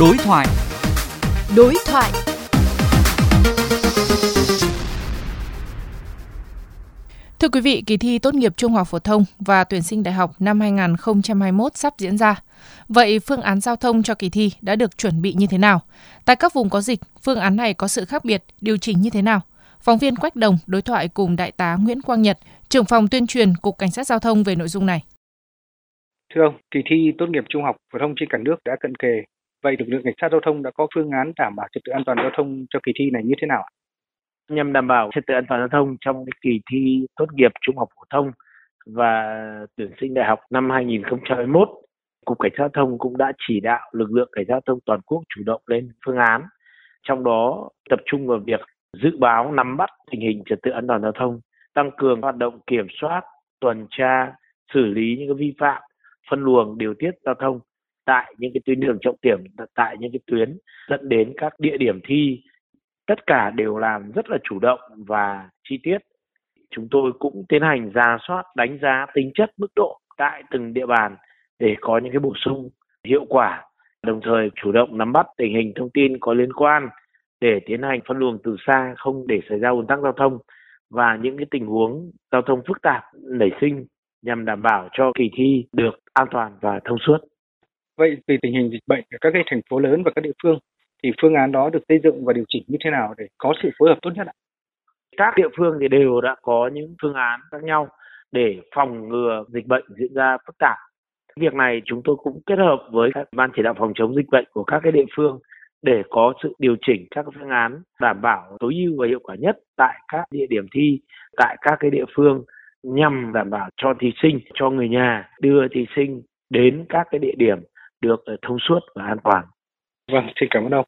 Đối thoại. Đối thoại. Thưa quý vị, kỳ thi tốt nghiệp trung học phổ thông và tuyển sinh đại học năm 2021 sắp diễn ra. Vậy phương án giao thông cho kỳ thi đã được chuẩn bị như thế nào? Tại các vùng có dịch, phương án này có sự khác biệt, điều chỉnh như thế nào? Phóng viên Quách Đồng đối thoại cùng Đại tá Nguyễn Quang Nhật, trưởng phòng tuyên truyền Cục Cảnh sát Giao thông về nội dung này. Thưa ông, kỳ thi tốt nghiệp trung học phổ thông trên cả nước đã cận kề. Vậy lực lượng cảnh sát giao thông đã có phương án đảm bảo trật tự an toàn giao thông cho kỳ thi này như thế nào ạ? Nhằm đảm bảo trật tự an toàn giao thông trong kỳ thi tốt nghiệp trung học phổ thông và tuyển sinh đại học năm 2021, Cục Cảnh sát giao thông cũng đã chỉ đạo lực lượng cảnh sát giao thông toàn quốc chủ động lên phương án, trong đó tập trung vào việc dự báo nắm bắt tình hình trật tự an toàn giao thông, tăng cường hoạt động kiểm soát, tuần tra, xử lý những vi phạm, phân luồng điều tiết giao thông tại những cái tuyến đường trọng điểm, tại những cái tuyến dẫn đến các địa điểm thi tất cả đều làm rất là chủ động và chi tiết chúng tôi cũng tiến hành ra soát, đánh giá tính chất, mức độ tại từng địa bàn để có những cái bổ sung hiệu quả, đồng thời chủ động nắm bắt tình hình thông tin có liên quan để tiến hành phân luồng từ xa, không để xảy ra ùn tắc giao thông và những cái tình huống giao thông phức tạp nảy sinh nhằm đảm bảo cho kỳ thi được an toàn và thông suốt. Vậy vì tình hình dịch bệnh ở các cái thành phố lớn và các địa phương thì phương án đó được xây dựng và điều chỉnh như thế nào để có sự phối hợp tốt nhất ạ? Các địa phương thì đều đã có những phương án khác nhau để phòng ngừa dịch bệnh diễn ra phức tạp. Việc này chúng tôi cũng kết hợp với các ban chỉ đạo phòng chống dịch bệnh của các cái địa phương để có sự điều chỉnh các phương án đảm bảo tối ưu và hiệu quả nhất tại các địa điểm thi, tại các cái địa phương nhằm đảm bảo cho thí sinh, cho người nhà đưa thí sinh đến các cái địa điểm được ờ, thông suốt và an toàn. Vâng, xin cảm ơn ông.